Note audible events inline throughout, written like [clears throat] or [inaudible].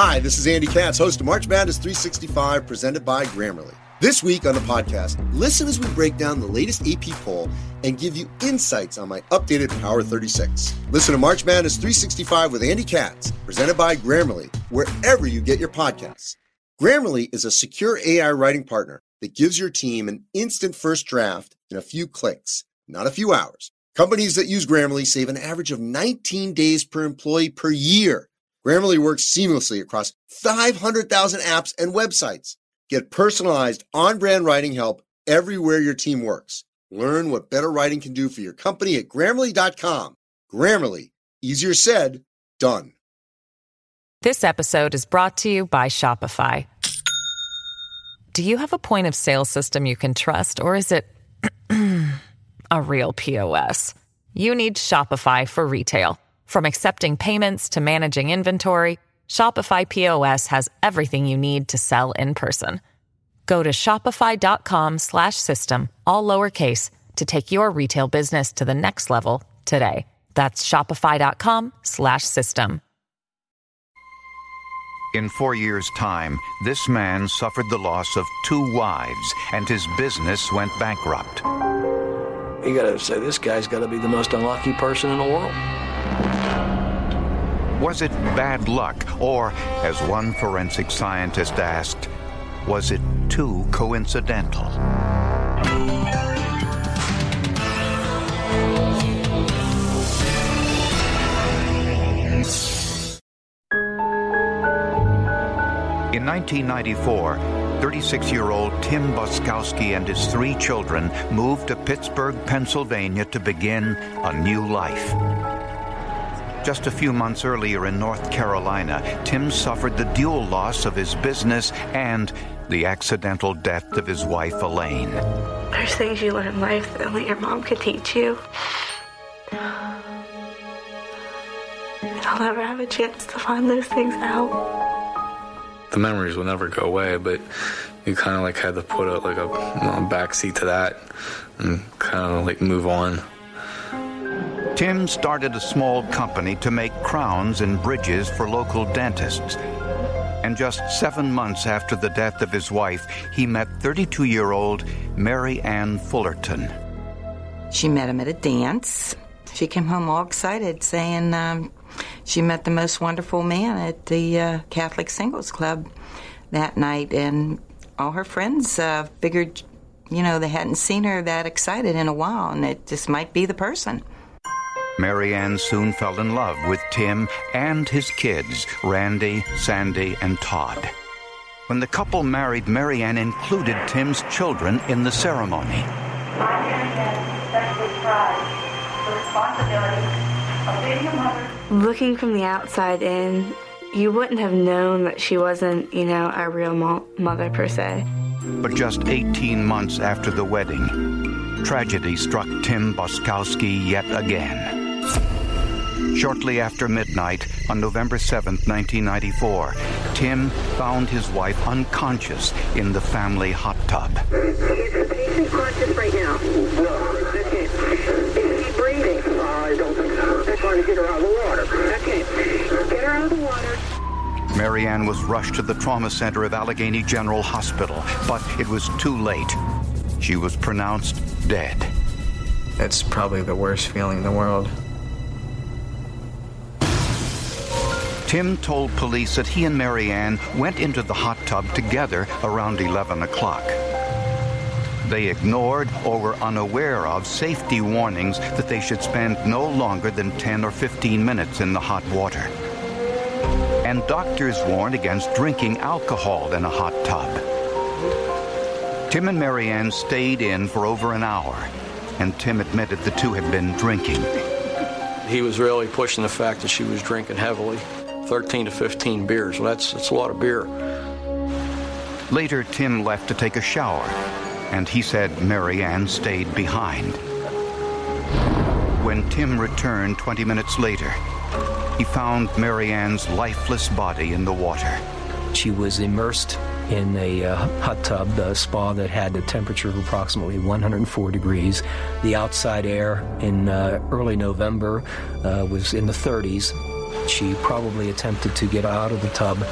Hi, this is Andy Katz, host of March Madness 365, presented by Grammarly. This week on the podcast, listen as we break down the latest AP poll and give you insights on my updated Power 36. Listen to March Madness 365 with Andy Katz, presented by Grammarly, wherever you get your podcasts. Grammarly is a secure AI writing partner that gives your team an instant first draft in a few clicks, not a few hours. Companies that use Grammarly save an average of 19 days per employee per year. Grammarly works seamlessly across 500,000 apps and websites. Get personalized on brand writing help everywhere your team works. Learn what better writing can do for your company at grammarly.com. Grammarly, easier said, done. This episode is brought to you by Shopify. Do you have a point of sale system you can trust, or is it [clears throat] a real POS? You need Shopify for retail. From accepting payments to managing inventory, Shopify POS has everything you need to sell in person. Go to shopify.com slash system, all lowercase, to take your retail business to the next level today. That's shopify.com slash system. In four years' time, this man suffered the loss of two wives, and his business went bankrupt. You gotta say, this guy's gotta be the most unlucky person in the world. Was it bad luck, or, as one forensic scientist asked, was it too coincidental? In 1994, 36 year old Tim Boczkowski and his three children moved to Pittsburgh, Pennsylvania to begin a new life. Just a few months earlier in North Carolina, Tim suffered the dual loss of his business and the accidental death of his wife, Elaine. There's things you learn in life that only your mom could teach you. And I'll never have a chance to find those things out. The memories will never go away, but you kind of like had to put a, like a, a backseat to that and kind of like move on. Tim started a small company to make crowns and bridges for local dentists. And just seven months after the death of his wife, he met 32 year old Mary Ann Fullerton. She met him at a dance. She came home all excited, saying um, she met the most wonderful man at the uh, Catholic Singles Club that night. And all her friends uh, figured, you know, they hadn't seen her that excited in a while, and it just might be the person. Marianne soon fell in love with Tim and his kids, Randy, Sandy, and Todd. When the couple married, Marianne included Tim's children in the ceremony. Looking from the outside in, you wouldn't have known that she wasn't, you know, a real mo- mother per se. But just 18 months after the wedding, tragedy struck Tim Boczkowski yet again. Shortly after midnight on November 7, 1994, Tim found his wife unconscious in the family hot tub. Is the patient conscious right now? No. Okay. Is he breathing? Uh, I don't think so. They're trying to get her out of the water. Okay. Get her out of the water. Marianne was rushed to the trauma center of Allegheny General Hospital, but it was too late. She was pronounced dead. That's probably the worst feeling in the world. Tim told police that he and Marianne went into the hot tub together around 11 o'clock. They ignored or were unaware of safety warnings that they should spend no longer than 10 or 15 minutes in the hot water. And doctors warned against drinking alcohol in a hot tub. Tim and Marianne stayed in for over an hour, and Tim admitted the two had been drinking. He was really pushing the fact that she was drinking heavily 13 to 15 beers. Well, that's, that's a lot of beer. Later, Tim left to take a shower, and he said Marianne stayed behind. When Tim returned 20 minutes later, he found Marianne's lifeless body in the water. She was immersed in a uh, hot tub, a spa that had a temperature of approximately 104 degrees. The outside air in uh, early November uh, was in the 30s. She probably attempted to get out of the tub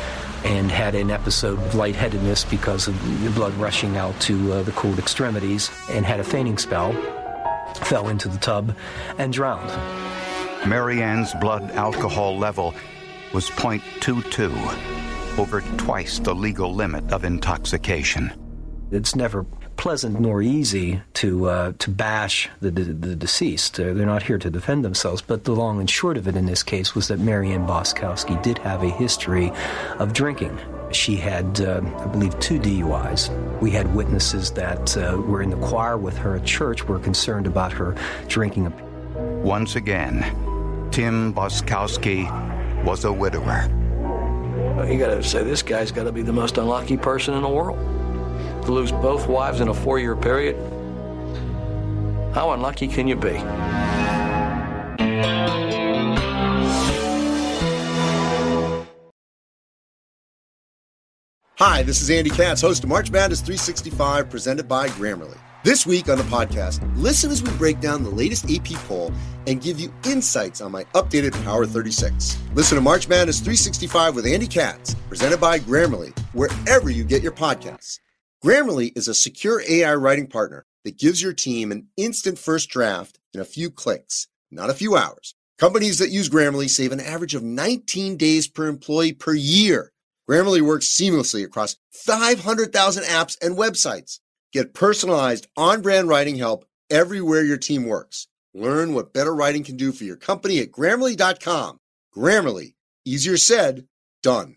and had an episode of lightheadedness because of the blood rushing out to uh, the cold extremities and had a fainting spell, fell into the tub, and drowned. Marianne's blood alcohol level was 0.22, over twice the legal limit of intoxication. It's never pleasant nor easy to uh, to bash the, the, the deceased. Uh, they're not here to defend themselves. But the long and short of it in this case was that Marianne Boczkowski did have a history of drinking. She had, uh, I believe, two DUIs. We had witnesses that uh, were in the choir with her at church were concerned about her drinking. Once again, Tim Boczkowski was a widower. You got to say this guy's got to be the most unlucky person in the world to lose both wives in a four year period? How unlucky can you be? Hi, this is Andy Katz, host of March Madness 365, presented by Grammarly. This week on the podcast, listen as we break down the latest AP poll and give you insights on my updated Power 36. Listen to March Madness 365 with Andy Katz, presented by Grammarly, wherever you get your podcasts. Grammarly is a secure AI writing partner that gives your team an instant first draft in a few clicks, not a few hours. Companies that use Grammarly save an average of 19 days per employee per year. Grammarly works seamlessly across 500,000 apps and websites. Get personalized on brand writing help everywhere your team works. Learn what better writing can do for your company at grammarly.com. Grammarly, easier said, done.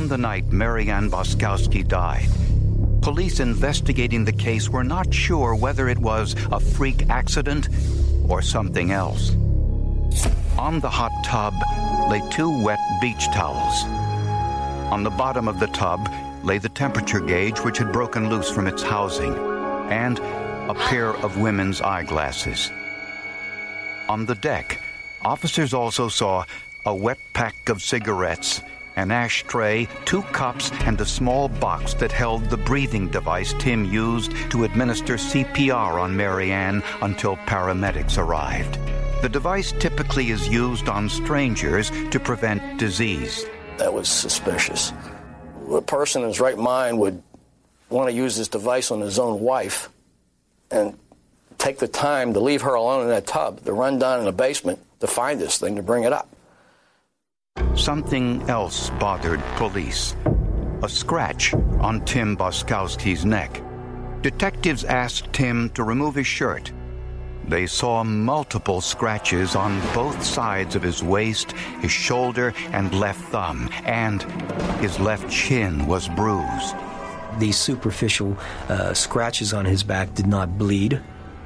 On the night Marianne Boczkowski died, police investigating the case were not sure whether it was a freak accident or something else. On the hot tub lay two wet beach towels. On the bottom of the tub lay the temperature gauge which had broken loose from its housing, and a pair of women's eyeglasses. On the deck, officers also saw a wet pack of cigarettes, an ashtray, two cups, and a small box that held the breathing device Tim used to administer CPR on Marianne until paramedics arrived. The device typically is used on strangers to prevent disease. That was suspicious. A person in his right mind would want to use this device on his own wife and take the time to leave her alone in that tub, to run down in the basement to find this thing, to bring it up. Something else bothered police a scratch on Tim Boczkowski's neck. Detectives asked Tim to remove his shirt. They saw multiple scratches on both sides of his waist, his shoulder, and left thumb, and his left chin was bruised. These superficial uh, scratches on his back did not bleed.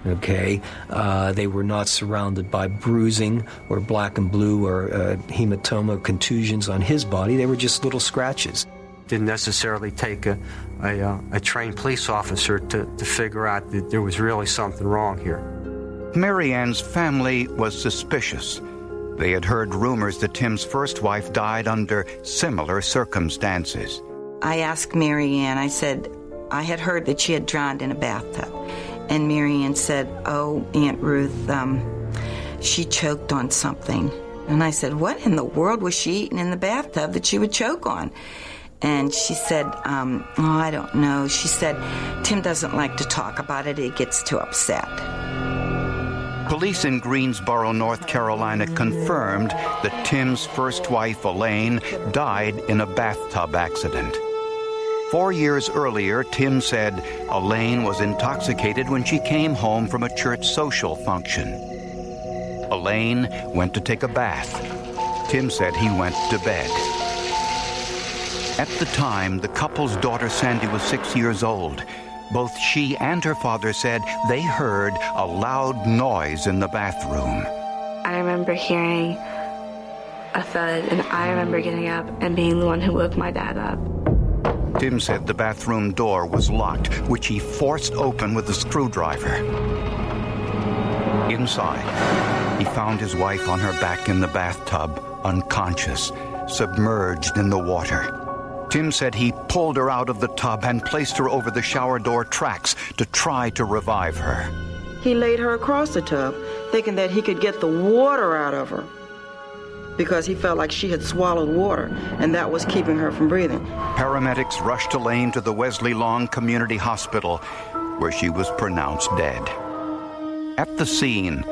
Okay, uh, they were not surrounded by bruising or black and blue or uh, hematoma contusions on his body. They were just little scratches. Didn't necessarily take a, a, uh, a trained police officer to, to figure out that there was really something wrong here. Marianne's family was suspicious. They had heard rumors that Tim's first wife died under similar circumstances. I asked Marianne, I said, I had heard that she had drowned in a bathtub. And Marianne said, Oh, Aunt Ruth, um, she choked on something. And I said, What in the world was she eating in the bathtub that she would choke on? And she said, um, Oh, I don't know. She said, Tim doesn't like to talk about it, he gets too upset. Police in Greensboro, North Carolina confirmed that Tim's first wife, Elaine, died in a bathtub accident. Four years earlier, Tim said Elaine was intoxicated when she came home from a church social function. Elaine went to take a bath. Tim said he went to bed. At the time, the couple's daughter Sandy was six years old, Both she and her father said they heard a loud noise in the bathroom. I remember hearing a thud, and I remember getting up and being the one who woke my dad up. Tim said the bathroom door was locked, which he forced open with a screwdriver. Inside, he found his wife on her back in the bathtub, unconscious, submerged in the water. Tim said he pulled her out of the tub and placed her over the shower door tracks to try to revive her. He laid her across the tub, thinking that he could get the water out of her because he felt like she had swallowed water and that was keeping her from breathing. Paramedics rushed Elaine to the Wesley Long Community Hospital, where she was pronounced dead. At the scene,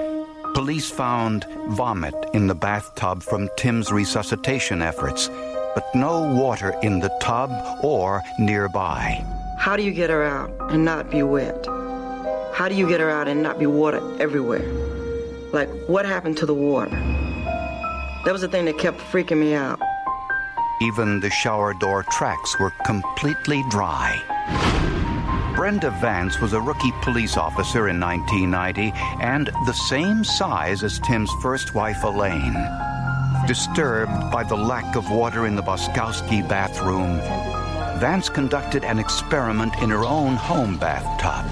police found vomit in the bathtub from Tim's resuscitation efforts, but no water in the tub or nearby. How do you get her out and not be wet? How do you get her out and not be water everywhere? Like, what happened to the water? That was the thing that kept freaking me out. Even the shower door tracks were completely dry. Brenda Vance was a rookie police officer in 1990 and the same size as Tim's first wife, Elaine. Disturbed by the lack of water in the Boczkowski bathroom, Vance conducted an experiment in her own home bathtub.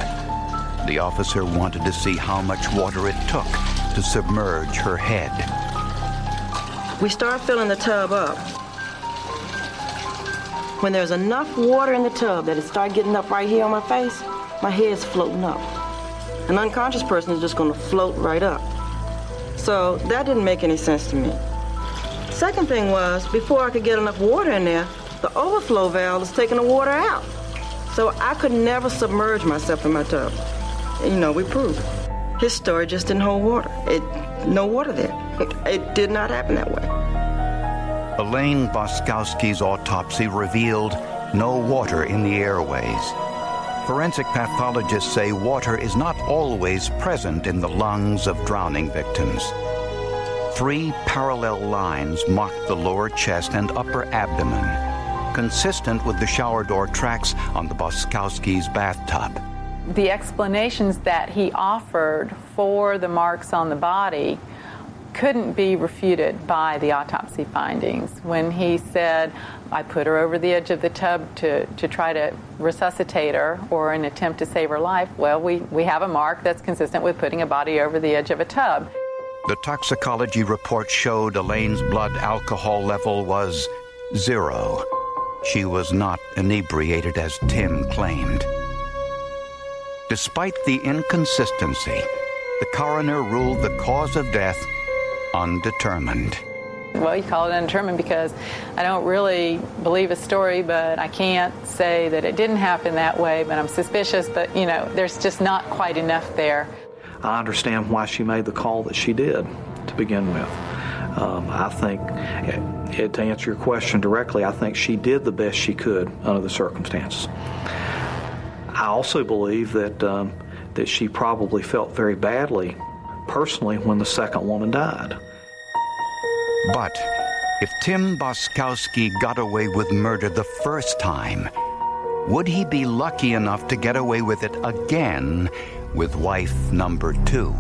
The officer wanted to see how much water it took to submerge her head. We start filling the tub up. When there's enough water in the tub that it start getting up right here on my face, my head's floating up. An unconscious person is just going to float right up. So that didn't make any sense to me. Second thing was, before I could get enough water in there, the overflow valve is taking the water out. So I could never submerge myself in my tub. You know, we proved. His story just didn't hold water. It no water there. It did not happen that way. Elaine Boczkowski's autopsy revealed no water in the airways. Forensic pathologists say water is not always present in the lungs of drowning victims. Three parallel lines marked the lower chest and upper abdomen, consistent with the shower door tracks on the Boczkowski's bathtub. The explanations that he offered for the marks on the body couldn't be refuted by the autopsy findings. When he said, I put her over the edge of the tub to, to try to resuscitate her or an attempt to save her life, well, we, we have a mark that's consistent with putting a body over the edge of a tub. The toxicology report showed Elaine's blood alcohol level was zero. She was not inebriated as Tim claimed. Despite the inconsistency, the coroner ruled the cause of death undetermined. Well, you call it undetermined because I don't really believe a story, but I can't say that it didn't happen that way, but I'm suspicious, but you know, there's just not quite enough there. I understand why she made the call that she did to begin with. Um, I think, it, to answer your question directly, I think she did the best she could under the circumstances. I also believe that um, that she probably felt very badly personally when the second woman died. But if Tim Boczkowski got away with murder the first time, would he be lucky enough to get away with it again with wife number two?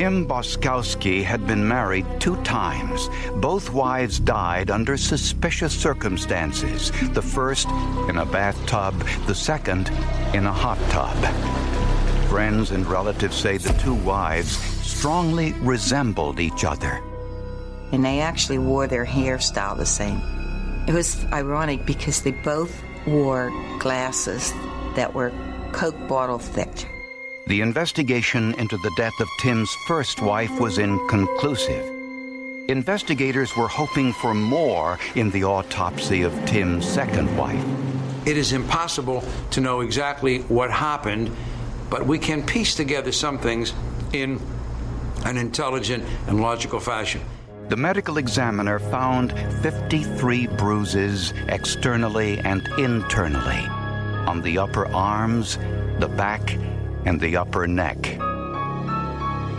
Tim Boczkowski had been married two times. Both wives died under suspicious circumstances. The first in a bathtub, the second in a hot tub. Friends and relatives say the two wives strongly resembled each other. And they actually wore their hairstyle the same. It was ironic because they both wore glasses that were Coke bottle thick. The investigation into the death of Tim's first wife was inconclusive. Investigators were hoping for more in the autopsy of Tim's second wife. It is impossible to know exactly what happened, but we can piece together some things in an intelligent and logical fashion. The medical examiner found 53 bruises externally and internally on the upper arms, the back, and the upper neck.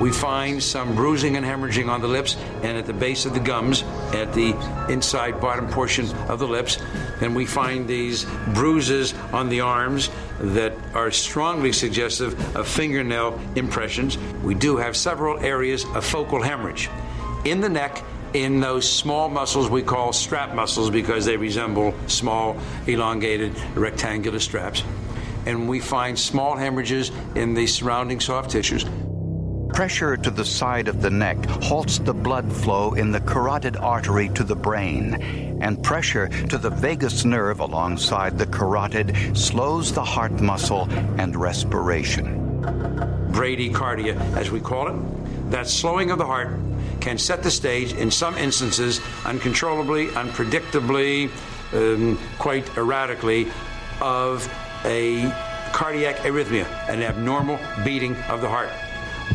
We find some bruising and hemorrhaging on the lips and at the base of the gums, at the inside bottom portion of the lips. And we find these bruises on the arms that are strongly suggestive of fingernail impressions. We do have several areas of focal hemorrhage. In the neck, in those small muscles we call strap muscles because they resemble small, elongated, rectangular straps. And we find small hemorrhages in the surrounding soft tissues. Pressure to the side of the neck halts the blood flow in the carotid artery to the brain, and pressure to the vagus nerve alongside the carotid slows the heart muscle and respiration. Bradycardia, as we call it, that slowing of the heart can set the stage in some instances uncontrollably, unpredictably, um, quite erratically of a cardiac arrhythmia, an abnormal beating of the heart.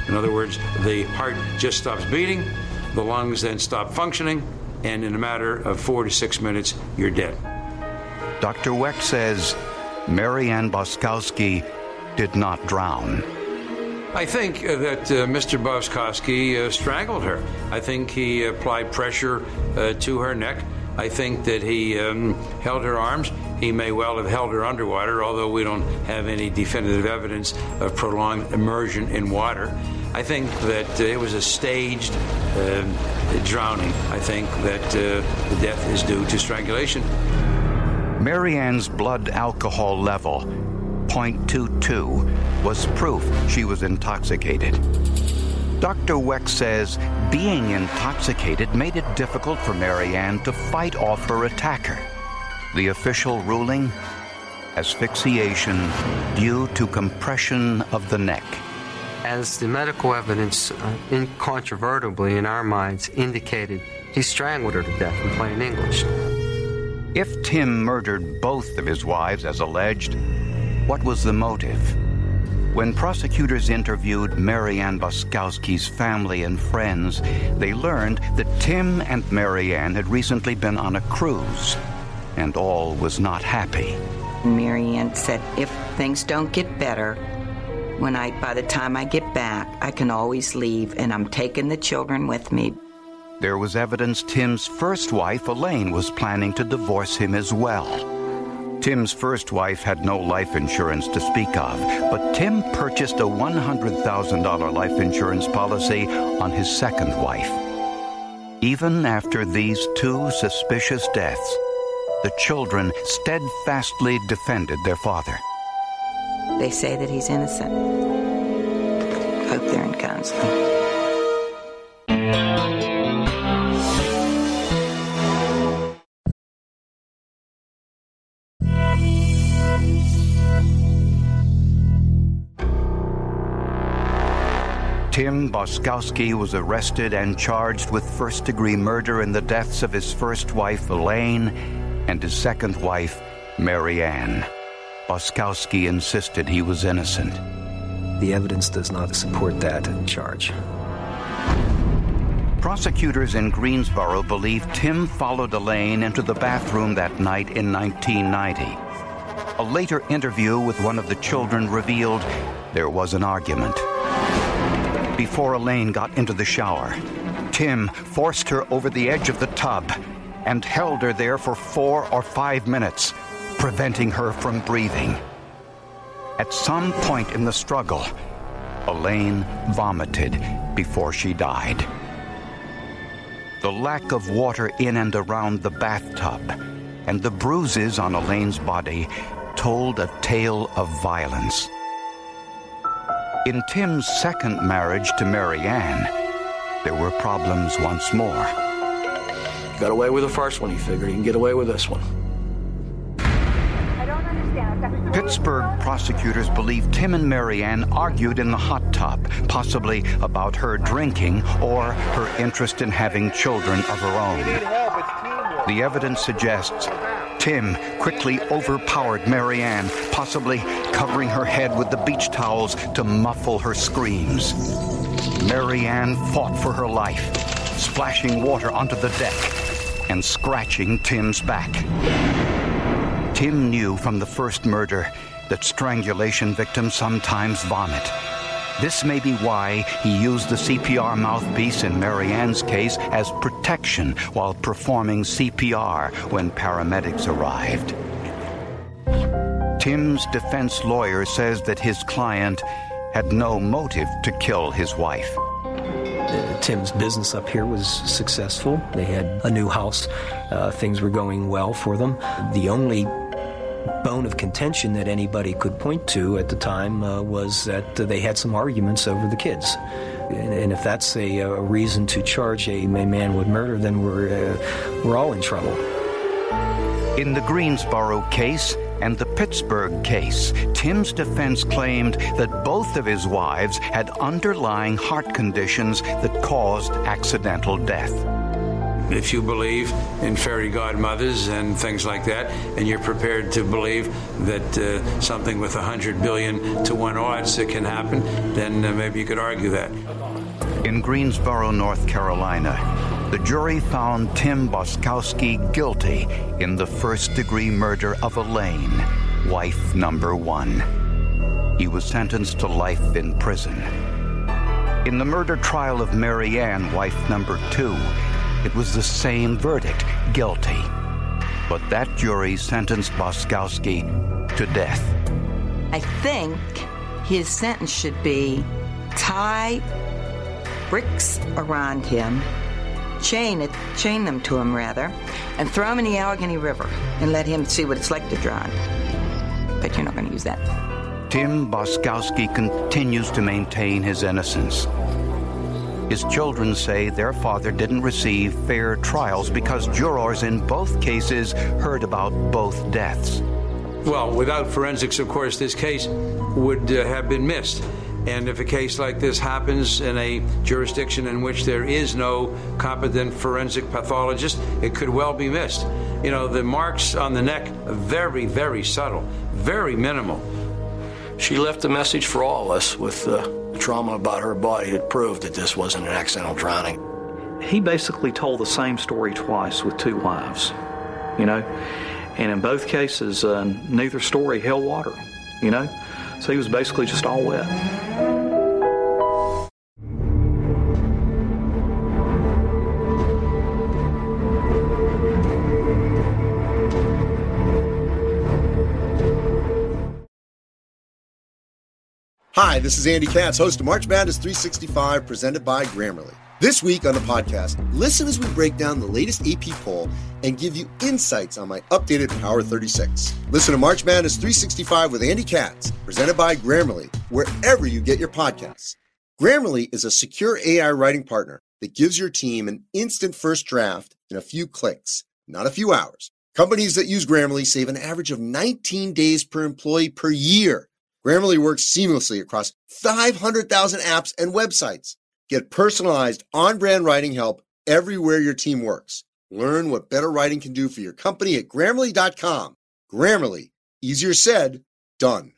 In other words, the heart just stops beating, the lungs then stop functioning, and in a matter of four to six minutes, you're dead. Dr. Wecht says Marianne Boczkowski did not drown. I think uh, that uh, Mr. Boczkowski uh, strangled her. I think he applied pressure uh, to her neck. I think that he um, held her arms. He may well have held her underwater, although we don't have any definitive evidence of prolonged immersion in water. I think that uh, it was a staged uh, drowning. I think that uh, the death is due to strangulation. Marianne's blood alcohol level, 0.22, was proof she was intoxicated. Dr. Wecht says being intoxicated made it difficult for Marianne to fight off her attacker. The official ruling? Asphyxiation due to compression of the neck. As the medical evidence uh, incontrovertibly in our minds indicated, he strangled her to death in plain English. If Tim murdered both of his wives as alleged, what was the motive? When prosecutors interviewed Marianne Boczkowski's family and friends, they learned that Tim and Marianne had recently been on a cruise, and all was not happy. Marianne said, if things don't get better, when I, by the time I get back, I can always leave, and I'm taking the children with me. There was evidence Tim's first wife, Elaine, was planning to divorce him as well. Tim's first wife had no life insurance to speak of, but Tim purchased a $100,000 life insurance policy on his second wife. Even after these two suspicious deaths, the children steadfastly defended their father. They say that he's innocent. Hope they're in counseling. Tim Boczkowski was arrested and charged with first degree murder in the deaths of his first wife, Elaine, and his second wife, Marianne. Boczkowski insisted he was innocent. The evidence does not support that charge. Prosecutors in Greensboro believe Tim followed Elaine into the bathroom that night in 1990. A later interview with one of the children revealed there was an argument before Elaine got into the shower. Tim forced her over the edge of the tub and held her there for four or five minutes, preventing her from breathing. At some point in the struggle, Elaine vomited before she died. The lack of water in and around the bathtub and the bruises on Elaine's body told a tale of violence. In Tim's second marriage to Marianne, there were problems once more. Got away with the first one, he figured. He can get away with this one. Pittsburgh prosecutors believe Tim and Marianne argued in the hot tub, possibly about her drinking or her interest in having children of her own. The evidence suggests Tim quickly overpowered Marianne, possibly covering her head with the beach towels to muffle her screams. Marianne fought for her life, splashing water onto the deck and scratching Tim's back. Tim knew from the first murder that strangulation victims sometimes vomit. This may be why he used the CPR mouthpiece in Marianne's case as protection while performing CPR when paramedics arrived. Tim's defense lawyer says that his client had no motive to kill his wife. Tim's business up here was successful. They had a new house. Uh, things were going well for them. The only bone of contention that anybody could point to at the time uh, was that they had some arguments over the kids. And, and if that's a, a, reason to charge a, a, man with murder, then we're, uh, we're all in trouble. In the Greensboro case, and the Pittsburgh case, Tim's defense claimed that both of his wives had underlying heart conditions that caused accidental death. If you believe in fairy godmothers and things like that, and you're prepared to believe that uh, something with 100 billion to one odds that can happen, then uh, maybe you could argue that. In Greensboro, North Carolina, the jury found Tim Boczkowski guilty in the first degree murder of Elaine, wife number one. He was sentenced to life in prison. In the murder trial of Marianne, wife number two, it was the same verdict guilty. But that jury sentenced Boczkowski to death. I think his sentence should be tie bricks around him chain it, chain them to him rather, and throw him in the Allegheny River and let him see what it's like to drown. But you're not going to use that. Tim Boczkowski continues to maintain his innocence. His children say their father didn't receive fair trials because jurors in both cases heard about both deaths. Well, without forensics, of course, this case would uh, have been missed. And if a case like this happens in a jurisdiction in which there is no competent forensic pathologist, it could well be missed. You know, the marks on the neck are very, very subtle, very minimal. She left a message for all of us with uh, the trauma about her body that proved that this wasn't an accidental drowning. He basically told the same story twice with two wives, you know, and in both cases, uh, neither story held water, you know. So he was basically just all wet. Hi, this is Andy Katz, host of March Madness 365, presented by Grammarly. This week on the podcast, listen as we break down the latest AP poll and give you insights on my updated Power 36. Listen to March Madness 365 with Andy Katz, presented by Grammarly, wherever you get your podcasts. Grammarly is a secure AI writing partner that gives your team an instant first draft in a few clicks, not a few hours. Companies that use Grammarly save an average of 19 days per employee per year. Grammarly works seamlessly across 500,000 apps and websites. Get personalized on brand writing help everywhere your team works. Learn what better writing can do for your company at grammarly.com. Grammarly, easier said, done.